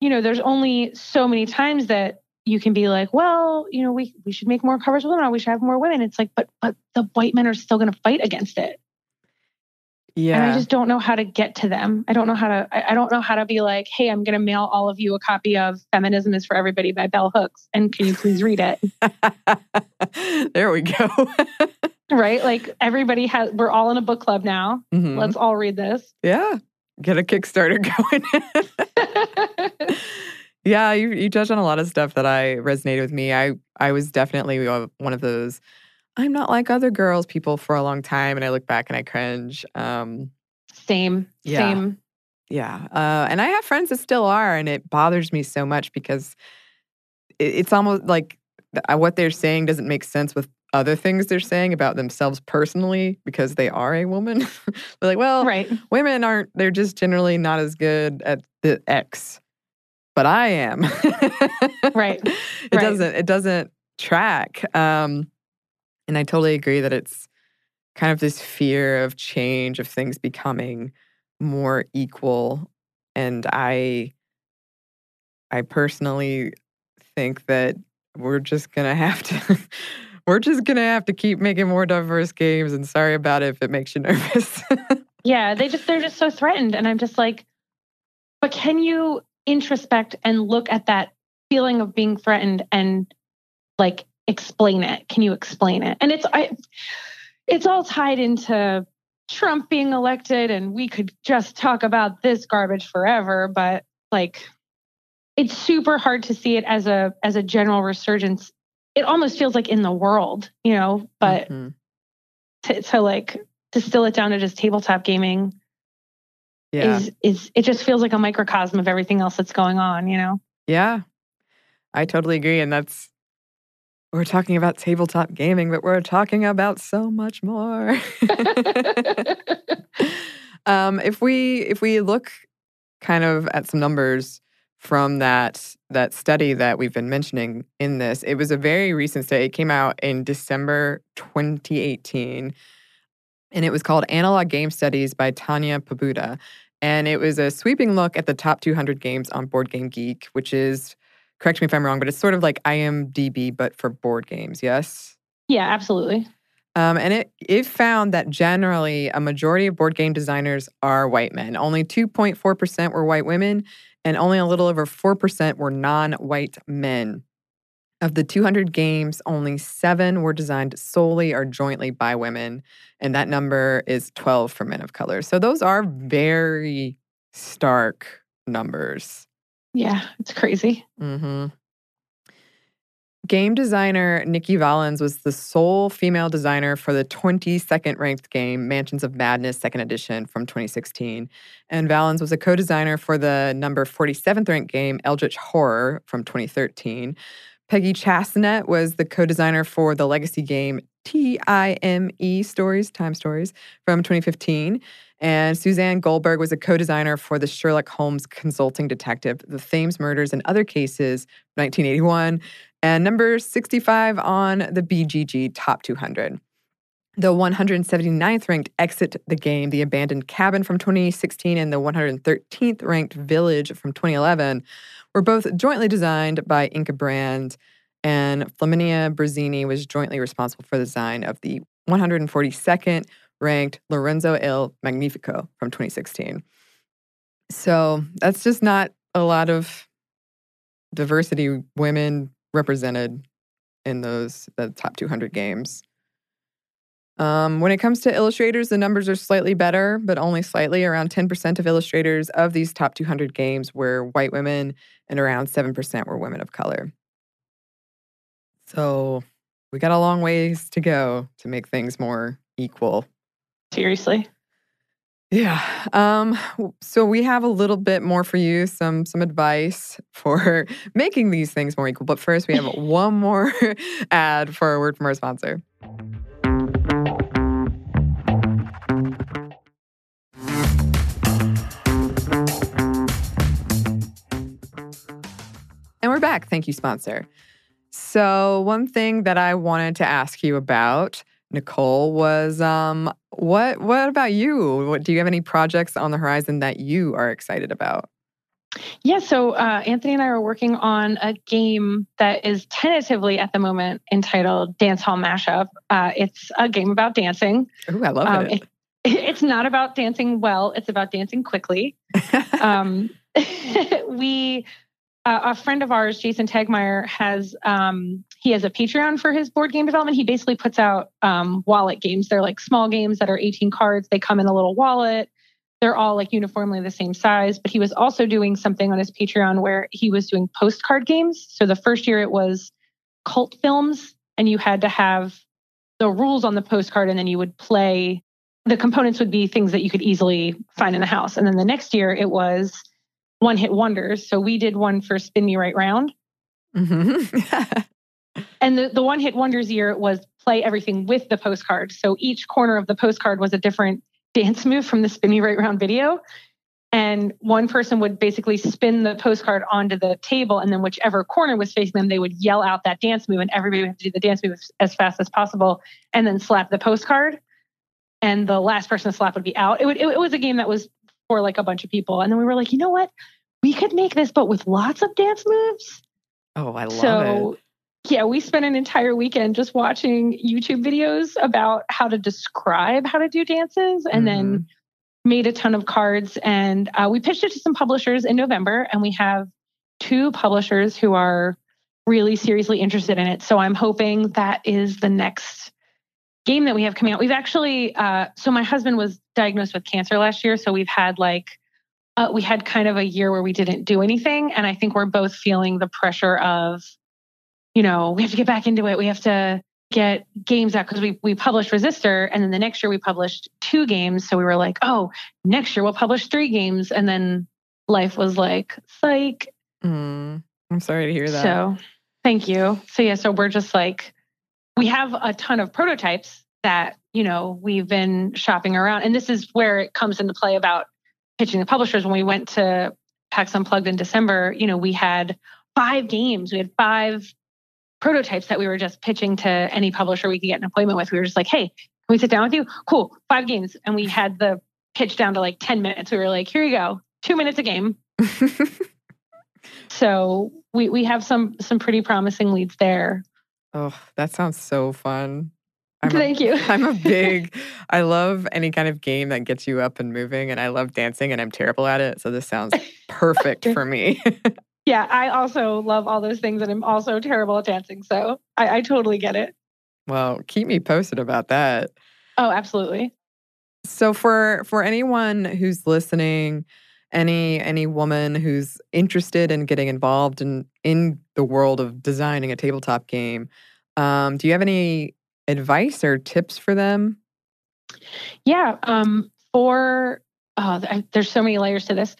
you know, there's only so many times that you can be like, well, you know, we we should make more covers with women, or we should have more women. It's like, but but the white men are still going to fight against it, and yeah. I just don't know how to get to them. I don't know how to. I, don't know how to be like, hey, I'm going to mail all of you a copy of "Feminism Is for Everybody" by Bell Hooks, and can you please read it? [LAUGHS] there we go. [LAUGHS] right? Like everybody has. We're all in a book club now. Mhm. Let's all read this. Yeah. Get a Kickstarter [LAUGHS] going. yeah, you you touched on a lot of stuff that I resonated with me. I I was definitely one of those I'm not like other girls people for a long time and I look back and I cringe. Um Same. Yeah. Same. yeah. Uh and I have friends that still are and it bothers me so much because it, it's almost like uh, what they're saying doesn't make sense with other things they're saying about themselves personally because they are a woman. [LAUGHS] they're like, well, Right. women aren't they're just generally not as good at the x but i am Right. [LAUGHS] it Right. doesn't it doesn't track um and i totally agree that it's kind of this fear of change of things becoming more equal and i i personally think that we're just gonna have to [LAUGHS] we're just gonna have to keep making more diverse games and sorry about it if it makes you [LAUGHS] nervous. Yeah, they just they're just so threatened and I'm just like but can you introspect and look at that feeling of being threatened and like explain it? Can you explain it? And it's I it's all tied into Trump being elected and we could just talk about this garbage forever, but like it's super hard to see it as a as a general resurgence. It almost feels like in the world, you know, but Mhm. to, to like distill it down to just tabletop gaming yeah is is it just feels like a microcosm of everything else that's going on, you know? Yeah, I totally agree. And that's, we're talking about tabletop gaming, but we're talking about so much more. [LAUGHS] Um, if we if we look kind of at some numbers from that that study that we've been mentioning in this, it was a very recent study. It came out in December 2018, and it was called Analog Game Studies by Tanya Pobuda, And it was a sweeping look at the top 200 games on Board Game Geek, which is, correct me if I'm wrong, but it's sort of like IMDb, but for board games, yes? Yeah, absolutely. Um, and it, it found that generally a majority of board game designers are white men. Only 2.4% were white women, and only a little over 4% were non white men. Of the 200 games, only seven were designed solely or jointly by women, and that number is 12 for men of color. So those are very stark numbers. Yeah, it's crazy. Mm-hmm. Game designer Nikki Valens was the sole female designer for the 22nd ranked game, Mansions of Madness, second edition from 2016. And Valens was a co designer for the number 47th ranked game, Eldritch Horror, from 2013. Peggy Chassenet was the co designer for the legacy game TIME Stories, Time Stories, from 2015. And Suzanne Goldberg was a co designer for the Sherlock Holmes Consulting Detective, The Thames Murders and Other Cases, 1981, and number 65 on the BGG Top 200. The 179th ranked Exit the Game, The Abandoned Cabin from 2016, and the 113th ranked Village from 2011 were both jointly designed by Inka Brand, and Flaminia Brasini was jointly responsible for the design of the 142nd ranked Lorenzo il Magnifico from 2016. So that's just not a lot of diversity women represented in those the top 200 games. Um, when it comes to illustrators, the numbers are slightly better, but only slightly. Around 10% of illustrators of these top 200 games were white women, and around 7% were women of color. So we got a long ways to go to make things more equal. Seriously. Yeah. Um, so we have a little bit more for you, some some advice [LAUGHS] for making these things more equal. But first, we have [LAUGHS] one more [LAUGHS] ad for a word from our sponsor. And we're back. Thank you, sponsor. So, one thing that I wanted to ask you about, Nicole, was um, what what about you? What, do you have any projects on the horizon that you are excited about? Yeah, so uh, Anthony and I are working on a game that is tentatively at the moment entitled Dance Hall Mashup. Uh, it's a game about dancing. Ooh, I love um, it. it. [LAUGHS] It's not about dancing well; it's about dancing quickly. [LAUGHS] um, [LAUGHS] we uh, a friend of ours, Jason Tagmire, has um, he has a Patreon for his board game development. He basically puts out um, wallet games. They're like small games that are 18 cards. They come in a little wallet. They're all like uniformly the same size. But he was also doing something on his Patreon where he was doing postcard games. So the first year it was cult films, and you had to have the rules on the postcard, and then you would play. The components would be things that you could easily find in the house. And then the next year it was one hit wonders. So we did one for Spin Me Right Round. Mm-hmm. [LAUGHS] and the, the one hit wonders year was play everything with the postcard. So each corner of the postcard was a different dance move from the Spin Me Right Round video. And one person would basically spin the postcard onto the table, and then whichever corner was facing them, they would yell out that dance move, and everybody would have to do the dance move as fast as possible, and then slap the postcard. And the last person to slap would be out. It, would, it, it was a game that was for like a bunch of people. And then we were like, you know what? We could make this, but with lots of dance moves. Oh, I love it. so, it. Yeah, we spent an entire weekend just watching YouTube videos about how to describe how to do dances and mm-hmm. then made a ton of cards. And uh, we pitched it to some publishers in November, and we have two publishers who are really seriously interested in it. So I'm hoping that is the next game that we have coming out. We've actually, uh, so my husband was diagnosed with cancer last year. So we've had like, uh, we had kind of a year where we didn't do anything. And I think we're both feeling the pressure of, you know, we have to get back into it. We have to get games out because we, we published Resistor. And then the next year we published two games. So we were like, oh, next year we'll publish three games. And then life was like, psych. Mm, I'm sorry to hear that. So thank you. So yeah, so we're just like, we have a ton of prototypes that you know we've been shopping around and this is where it comes into play about pitching the publishers. When we went to pax unplugged in december you know we had five games. We had five prototypes that we were just pitching to any publisher we could get an appointment with. We were just like hey can we sit down with you? Cool five games. And we had the pitch down to like 10 minutes. We were like here you go two minutes a game. [LAUGHS] So we we have some some pretty promising leads there oh that sounds so fun I'm Thank a, you. [LAUGHS] I'm a [LAUGHS] big, I love any kind of game that gets you up and moving, and I love dancing, and I'm terrible at it. So this sounds perfect [LAUGHS] for me. yeah, I also love all those things, and I'm also terrible at dancing. So I, I totally get it. Well, keep me posted about that. Oh, absolutely. So for for anyone who's listening, any any woman who's interested in getting involved in in the world of designing a tabletop game, um, do you have any advice or tips for them? Yeah. Um, for oh, there's so many layers to this.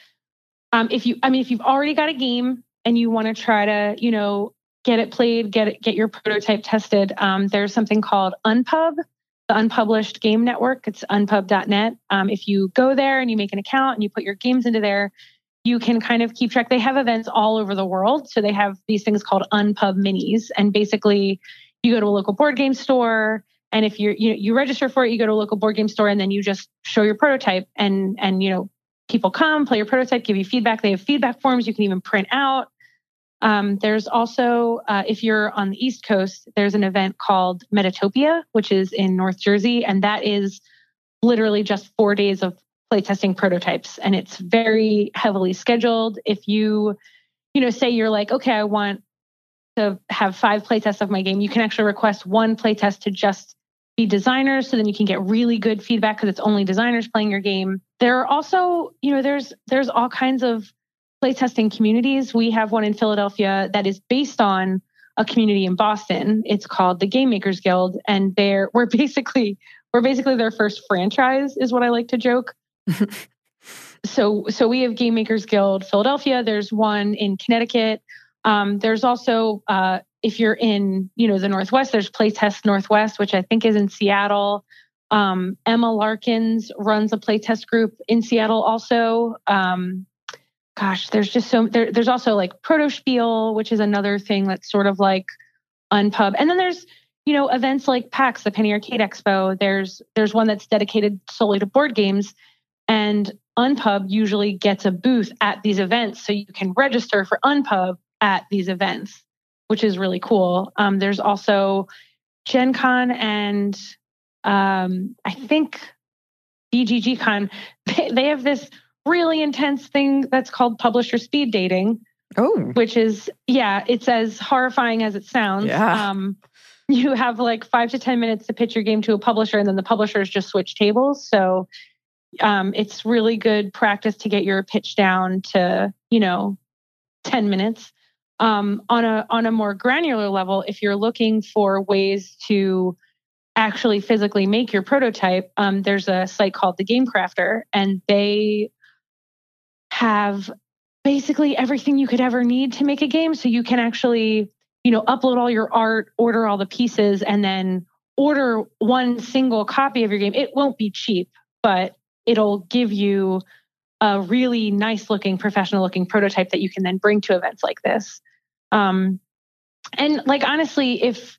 Um, if you, I mean, if you've already got a game and you want to try to, you know, get it played, get it, get your prototype tested, um, there's something called Unpub, the Unpublished Game Network. It's unpub.net. Um, if you go there and you make an account and you put your games into there, you can kind of keep track. They have events all over the world, so they have these things called Unpub Minis, and basically you go to a local board game store and if you're you, you register for it you go to a local board game store and then you just show your prototype and and you know people come play your prototype give you feedback they have feedback forms you can even print out um, there's also uh, if you're on the east coast there's an event called metatopia which is in north jersey and that is literally just four days of playtesting prototypes and it's very heavily scheduled if you you know say you're like okay i want to have five playtests of my game, you can actually request one playtest to just be designers so then you can get really good feedback because it's only designers playing your game. There are also, you know, there's there's all kinds of playtesting communities. We have one in Philadelphia that is based on a community in Boston. It's called the Game Makers Guild and they're we're basically we're basically their first franchise is what I like to joke. [LAUGHS] so so we have Game Makers Guild Philadelphia, there's one in Connecticut. Um, there's also, uh, if you're in, you know, the Northwest, there's Playtest Northwest, which I think is in Seattle. Um, Emma Larkins runs a playtest group in Seattle also. Um, gosh, there's just so there, there's also like Protospiel, which is another thing that's sort of like unpub. And then there's, you know, events like PAX, the Penny Arcade Expo. There's there's one that's dedicated solely to board games. And Unpub usually gets a booth at these events. So you can register for Unpub at these events, which is really cool. Um, there's also Gen Con and um, I think BGG Con. [LAUGHS] They, they have this really intense thing that's called publisher speed dating. Oh, which is yeah, it's as horrifying as it sounds. Yeah. Um, you have like five to ten minutes to pitch your game to a publisher, and then the publishers just switch tables. So um, it's really good practice to get your pitch down to you know ten minutes um, on a on a more granular level, if you're looking for ways to actually physically make your prototype, um, there's a site called the Game Crafter, and they have basically everything you could ever need to make a game. So you can actually, you know, upload all your art, order all the pieces, and then order one single copy of your game. It won't be cheap, but it'll give you a really nice looking, professional looking prototype that you can then bring to events like this. Um, and like, honestly, if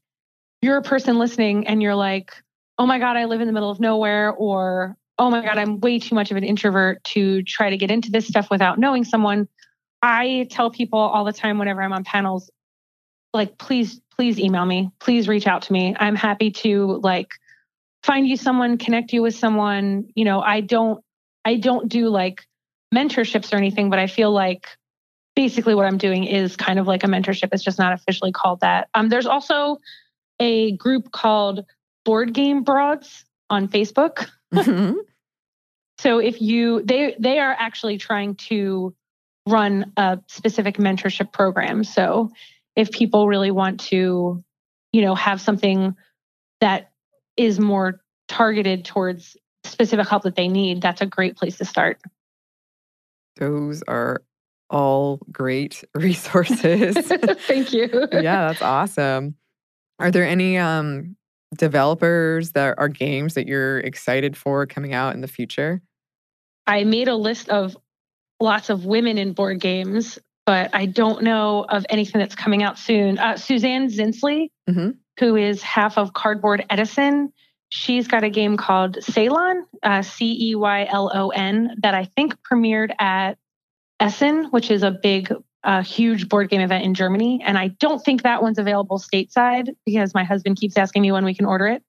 you're a person listening and you're like, oh my God, I live in the middle of nowhere, or oh my God, I'm way too much of an introvert to try to get into this stuff without knowing someone. I tell people all the time whenever I'm on panels, like, please, please email me. Please reach out to me. I'm happy to like find you someone, connect you with someone. You know, I don't, I don't do like mentorships or anything, but I feel like basically what I'm doing is kind of like a mentorship. It's just not officially called that. Um, there's also a group called Board Game Broads on Facebook. Mm-hmm. So if you they they are actually trying to run a specific mentorship program. So if people really want to, you know, have something that is more targeted towards specific help that they need, that's a great place to start. Those are all great [LAUGHS] resources. [LAUGHS] Thank you. yeah, that's awesome. Are there any um developers that are games that you're excited for coming out in the future? I made a list of lots of women in board games, but I don't know of anything that's coming out soon. Uh, Suzanne Zinsli, mm-hmm. who is half of Cardboard Edison, she's got a game called Ceylon, uh, C E Y L O N, that I think premiered at Essen, which is a big a huge board game event in Germany. And I don't think that one's available stateside because my husband keeps asking me when we can order it.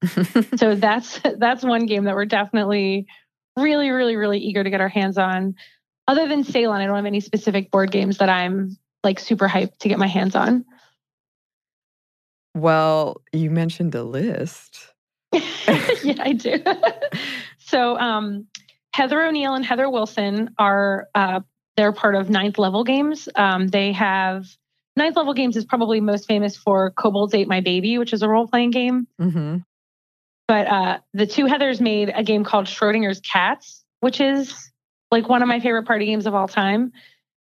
[LAUGHS] so that's that's one game that we're definitely really, really, really eager to get our hands on. Other than Ceylon, I don't have any specific board games that I'm like super hyped to get my hands on. Well, you mentioned a list. [LAUGHS] yeah, I do. [LAUGHS] so um, Heather O'Neill and Heather Wilson are uh, they're part of Ninth Level Games. Um, they have Ninth Level Games is probably most famous for Kobolds Ate My Baby, which is a role playing game. Mm-hmm. But uh, the two Heathers made a game called Schrodinger's Cats, which is like one of my favorite party games of all time.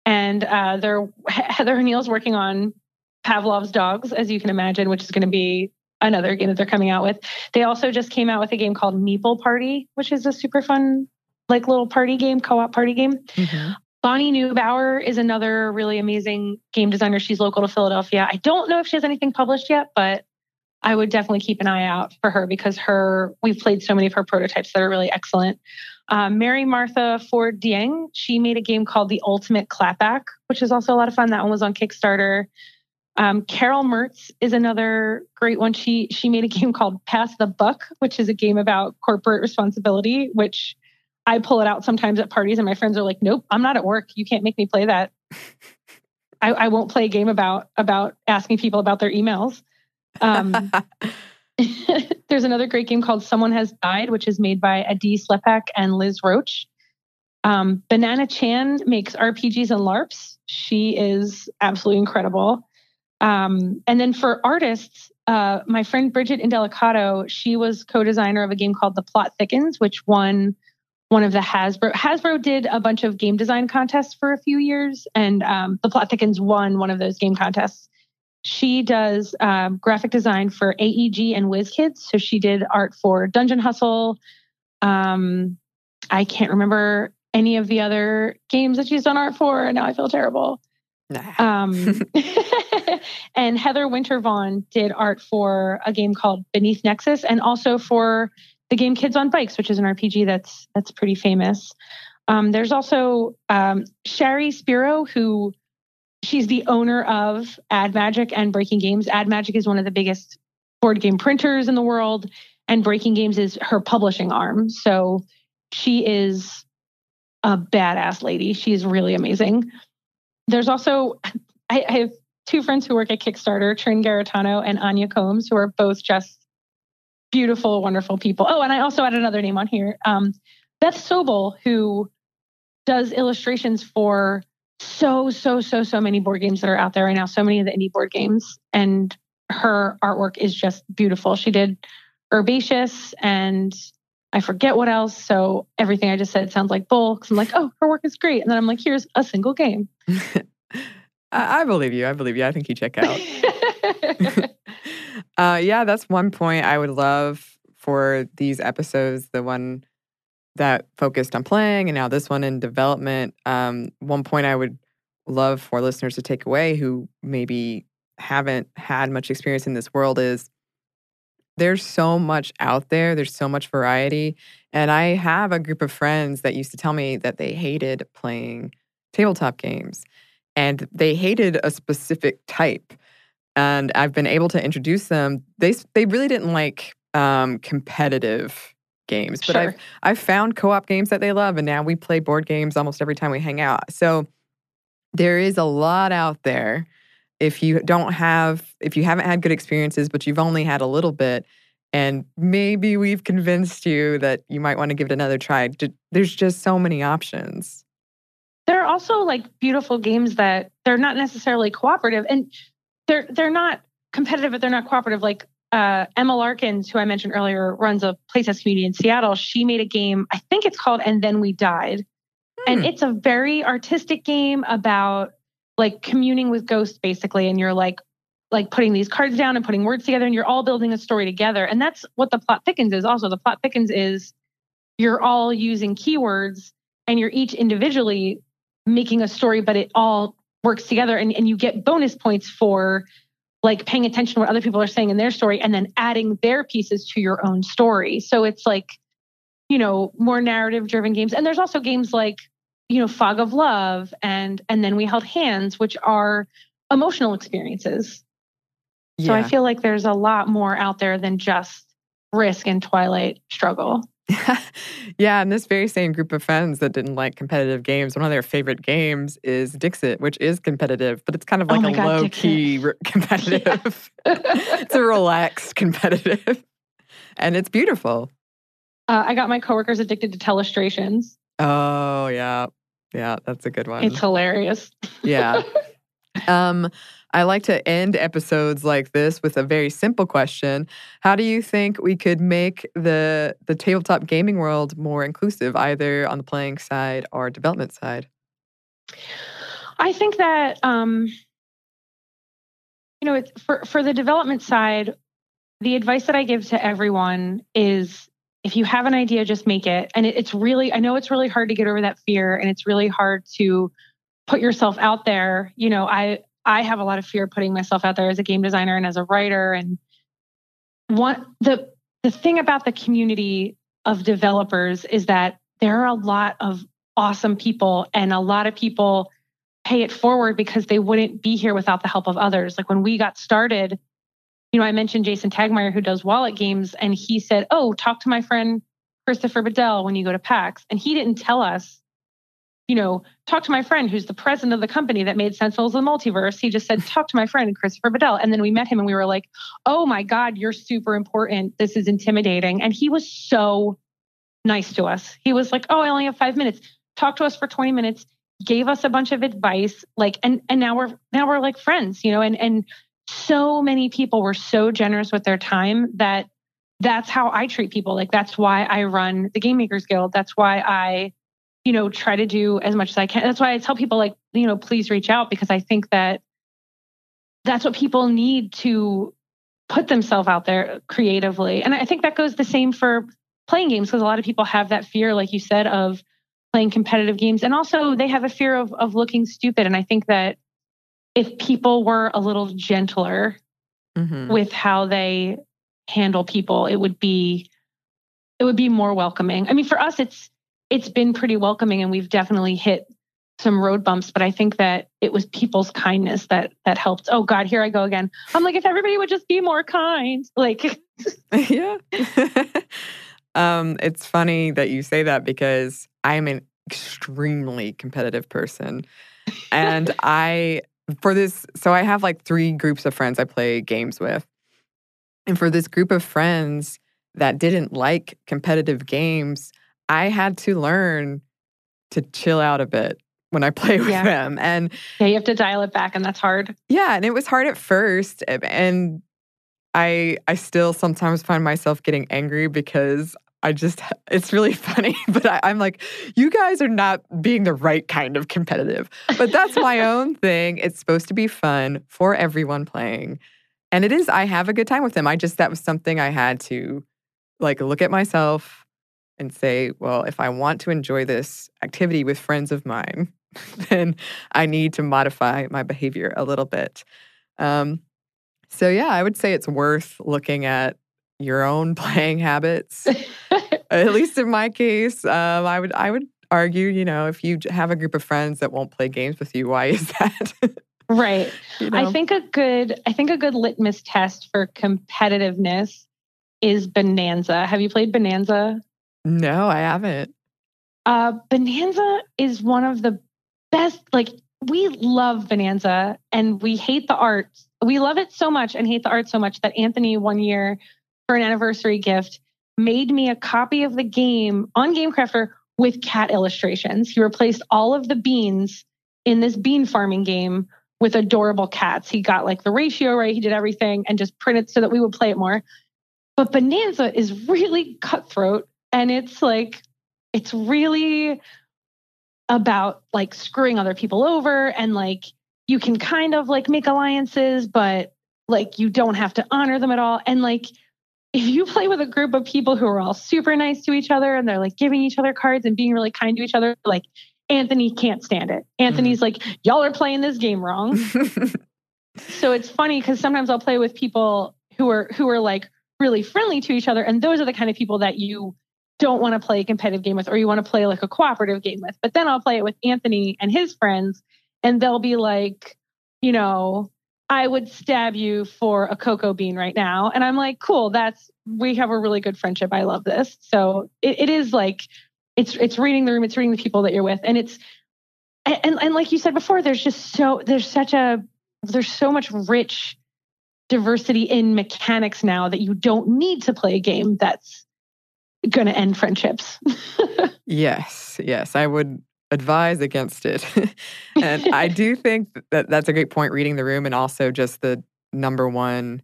And uh, they're Heather O'Neill's working on Pavlov's Dogs, as you can imagine, which is going to be another game that they're coming out with. They also just came out with a game called Meeple Party, which is a super fun, like little party game, co-op party game. Mm-hmm. Bonnie Neubauer is another really amazing game designer. She's local to Philadelphia. I don't know if she has anything published yet, but I would definitely keep an eye out for her because her we've played so many of her prototypes that are really excellent. Um, Mary Martha Ford Dieng, she made a game called The Ultimate Clapback, which is also a lot of fun. That one was on Kickstarter. Um, Carol Mertz is another great one. She she made a game called Pass the Buck, which is a game about corporate responsibility, which I pull it out sometimes at parties, and my friends are like, "Nope, I'm not at work. You can't make me play that. [LAUGHS] I, I won't play a game about about asking people about their emails." Um, [LAUGHS] [LAUGHS] there's another great game called Someone Has Died, which is made by Adi Slepak and Liz Roach. Um, Banana Chan makes RPGs and LARPs. She is absolutely incredible. Um, and then for artists, uh, my friend Bridget Indelicato, she was co-designer of a game called The Plot Thickens, which won one of the Hasbro. Hasbro did a bunch of game design contests for a few years, and um, the Plot Thickens won one of those game contests. She does um, graphic design for AEG and WizKids. So she did art for Dungeon Hustle. Um, I can't remember any of the other games that she's done art for, and now I feel terrible. Um, [LAUGHS] [LAUGHS] and Heather Wintervaughn did art for a game called Beneath Nexus, and also for the game Kids on Bikes, which is an RPG that's that's pretty famous. Um, there's also um, Shari Spiro, who she's the owner of Ad Magic and Breaking Games. Ad Magic is one of the biggest board game printers in the world, and Breaking Games is her publishing arm. So she is a badass lady. She's really amazing. There's also I, I have two friends who work at Kickstarter, Trin Garritano and Anya Combs, who are both just beautiful, wonderful people. Oh, and I also added another name on here. Um, Beth Sobel, who does illustrations for so, so, so, so many board games that are out there right now, so many of the indie board games. And her artwork is just beautiful. She did Herbaceous and I forget what else. So everything I just said sounds like bull because I'm like, oh, her work is great. And then I'm like, here's a single game. [LAUGHS] I believe you. I believe you. I think you check out. [LAUGHS] [LAUGHS] Uh, yeah, that's one point I would love for these episodes. The one that focused on playing, and now this one in development. Um, one point I would love for listeners to take away who maybe haven't had much experience in this world is there's so much out there. There's so much variety. And I have a group of friends that used to tell me that they hated playing tabletop games and they hated a specific type and I've been able to introduce them. They they really didn't like um, competitive games, but sure. I've I've found co-op games that they love, and now we play board games almost every time we hang out. So there is a lot out there. If you don't have, if you haven't had good experiences, but you've only had a little bit, and maybe we've convinced you that you might want to give it another try. There's just so many options. There are also like beautiful games that they're not necessarily cooperative. And they're they're not competitive, but they're not cooperative. Like uh, Emma Larkins, who I mentioned earlier, runs a playtest community in Seattle. She made a game, I think it's called And Then We Died. Hmm. And it's a very artistic game about like communing with ghosts, basically. And you're like like putting these cards down and putting words together and you're all building a story together and that's what the plot thickens is also the plot thickens is you're all using keywords and you're each individually making a story but it all works together and, and you get bonus points for like paying attention to what other people are saying in their story and then adding their pieces to your own story. So it's like you know more narrative driven games. And there's also games like you know fog of love and and then we held hands which are emotional experiences. Yeah. so i feel like there's a lot more out there than just risk and twilight struggle [LAUGHS] yeah, and this very same group of friends that didn't like competitive games, one of their favorite games is Dixit, which is competitive, but it's kind of oh like oh a low Dixit. key re- [LAUGHS] competitive. Yeah. it's a relaxed competitive, [LAUGHS] and it's beautiful. Uh, I got my coworkers addicted to telestrations. Oh yeah, yeah, that's a good one. It's hilarious. yeah. Um, I like to end episodes like this with a very simple question. How do you think we could make the the tabletop gaming world more inclusive, either on the playing side or development side? I think that um, you know, for for the development side, the advice that I give to everyone is if you have an idea, just make it. And it, it's really, I know it's really hard to get over that fear, and it's really hard to put yourself out there. You know, I I have a lot of fear putting myself out there as a game designer and as a writer. And one the the thing about the community of developers is that there are a lot of awesome people and a lot of people pay it forward because they wouldn't be here without the help of others. Like when we got started, you know, I mentioned Jason Tagmire who does wallet games, and he said, Oh, talk to my friend Christopher Badell when you go to PAX. And he didn't tell us you know, talk to my friend who's the president of the company that made Sentinels of the Multiverse. He just said, [LAUGHS] talk to my friend Christopher Badell. And then we met him and we were like, oh my God, you're super important. This is intimidating. And he was so nice to us. He was like, oh, I only have five minutes. Talk to us for 20 minutes, gave us a bunch of advice. Like, and and now we're now we're like friends, you know, and and so many people were so generous with their time that that's how I treat people. Like that's why I run the Game Makers Guild. That's why I you know, try to do as much as I can. That's why I tell people like, you know, please reach out because I think that that's what people need to put themselves out there creatively. And I think that goes the same for playing games because a lot of people have that fear, like you said, of playing competitive games. And also they have a fear of of looking stupid. And I think that if people were a little gentler mm-hmm. with how they handle people, it would be it would be more welcoming. I mean, for us, it's it's been pretty welcoming and we've definitely hit some road bumps but i think that it was people's kindness that that helped. Oh god here i go again. I'm like if everybody would just be more kind like [LAUGHS] yeah. [LAUGHS] Um it's funny that you say that because i'm an extremely competitive person. And i for this so i have like three groups of friends i play games with. And for this group of friends that didn't like competitive games I had to learn to chill out a bit when I [LAUGHS] play with yeah. them. And yeah, you have to dial it back and that's hard. Yeah, and it was hard at first and I I still sometimes find myself getting angry because I just [LAUGHS] it's really [LAUGHS] funny, but I, I'm like, you guys are not being the right kind of competitive. But that's my own thing. It's supposed to be fun for everyone playing. And it is, I have a good time with them. I just that was something I had to like look at myself and say, well, if I want to enjoy this activity with friends of mine, [LAUGHS] then I need to modify my behavior a little bit. Um, so, yeah, I would say it's worth looking at your own [LAUGHS] playing habits. at [LAUGHS] least in my case, um, I would I would argue, you know, if you have a group of friends that won't play games with you, why is that? right. You know? I think a good I think a good litmus test for competitiveness is Bonanza. Have you played Bonanza? No, I haven't. Uh, Bonanza is one of the best. Like we love Bonanza and we hate the art. We love it so much and hate the art so much that Anthony one year for an anniversary gift made me a copy of the game on GameCrafter with cat illustrations. He replaced all of the beans in this bean farming game with adorable cats. He got like the ratio right, he did everything and just printed so that we would play it more. But Bonanza is really cutthroat and it's like, it's really about like screwing other people over and like you can kind of like make alliances, but like you don't have to honor them at all. And like if you [LAUGHS] play with a group of people who are all super nice to each other and they're like giving each other cards and being really kind to each other, like Anthony can't stand it. Anthony's mm. like, y'all are playing this game wrong. [LAUGHS] so it's funny because sometimes I'll play with people who are who are like really friendly to each other, and those are the kind of people that you don't want to play a competitive game with, or you want to play like a cooperative game with. But then I'll play it with Anthony and his friends, and they'll be like, you know, I would stab you for a cocoa bean right now. And I'm like, cool, that's we have a really good friendship. I love this. So it, it is like it's it's reading the room, it's reading the people that you're with. And it's and, and like you said before, there's just so there's such a there's so much rich diversity in mechanics now that you don't need to play a game that's going to end friendships. [LAUGHS] yes, yes, I would advise against it. [LAUGHS] and I [LAUGHS] do think that that's a great point reading the room and also just the number one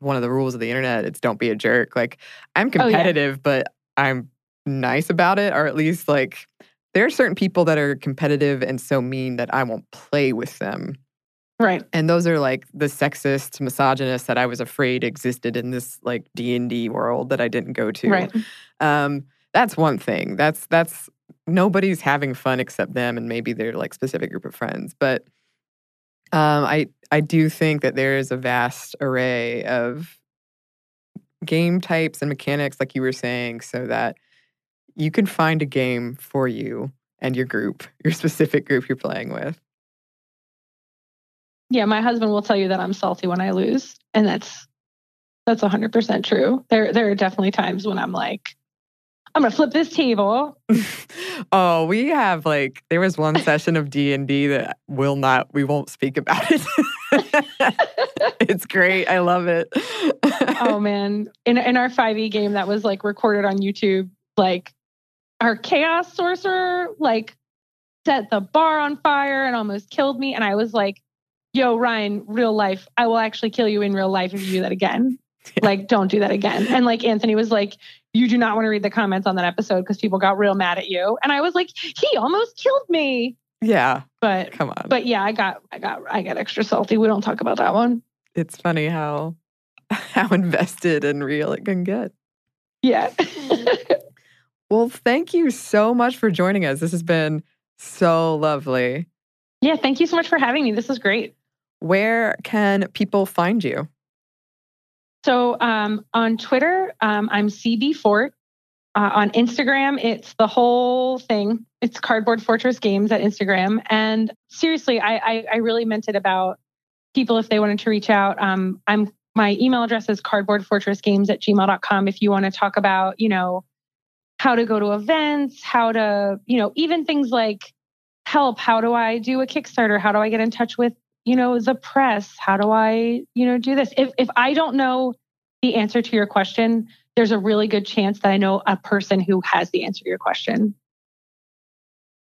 one of the rules of the internet it's don't be a jerk. Like I'm competitive oh, yeah. but I'm nice about it or at least like there are certain people that are competitive and so mean that I won't play with them. Right. And those are like the sexist, misogynist that I was afraid existed in this like D&D world that I didn't go to. Right. Um that's one thing. That's that's nobody's having fun except them and maybe their like specific group of friends. But um I I do think that there is a vast array of game types and mechanics like you were saying so that you can find a game for you and your group, [LAUGHS] your specific group you're playing with. Yeah, my husband will tell you that I'm salty when I lose, and that's that's 100% true. There there are definitely times when I'm like I'm to flip this table. [LAUGHS] oh, we have like there was one session of D&D that will not we won't speak about it. [LAUGHS] it's great. I love it. oh [LAUGHS] man. In in our 5e game that was like recorded on YouTube, like our chaos sorcerer like set the bar on fire and almost killed me and I was like yo, Ryan, real life, I will actually kill you in real life if you do that again. Yeah. Like, don't do that again. And like Anthony was like, you do not want to read the comments on that episode because people got real mad at you. And I was like, he almost killed me. Yeah. But come on. But yeah, I got I got I got extra salty. We don't talk about that one. It's funny how [LAUGHS] how invested and real it can get. Yeah. [LAUGHS] well, thank you so much for joining us. This has been so lovely. Yeah, thank you so much for having me. This is great. Where can people find you? So um, on Twitter, um, I'm CB Fort. Uh, on Instagram, it's the whole thing. It's Cardboard Fortress Games at Instagram. And seriously, I, I, I really meant it about people if they wanted to reach out. Um, I'm my email address is cardboardfortressgames at gmail.com if you want to talk about, you know, how to go to events, how to, you know, even things like help. How do I do a Kickstarter? How do I get in touch with you know, the press? How do I, you know, do this? If if I don't know the answer to your question, there's a really good chance that I know a person who has the answer to your question.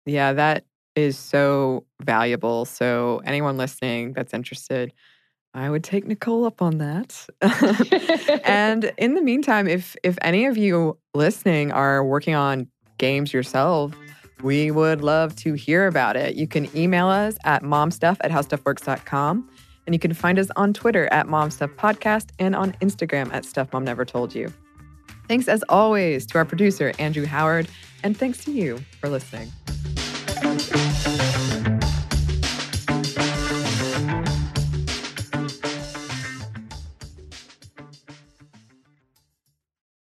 Yeah, that is so valuable. So anyone listening that's interested, I would take Nicole up on that. [LAUGHS] [LAUGHS] and in the meantime, if if any of you listening are working on games yourself, we would love to hear about it. You can email us at momstuff at howstuffworks.com. And you can find us on Twitter at momstuffpodcast and on Instagram at Stuff Mom Never Told You. Thanks as always to our producer, Andrew Howard, and thanks to you for listening.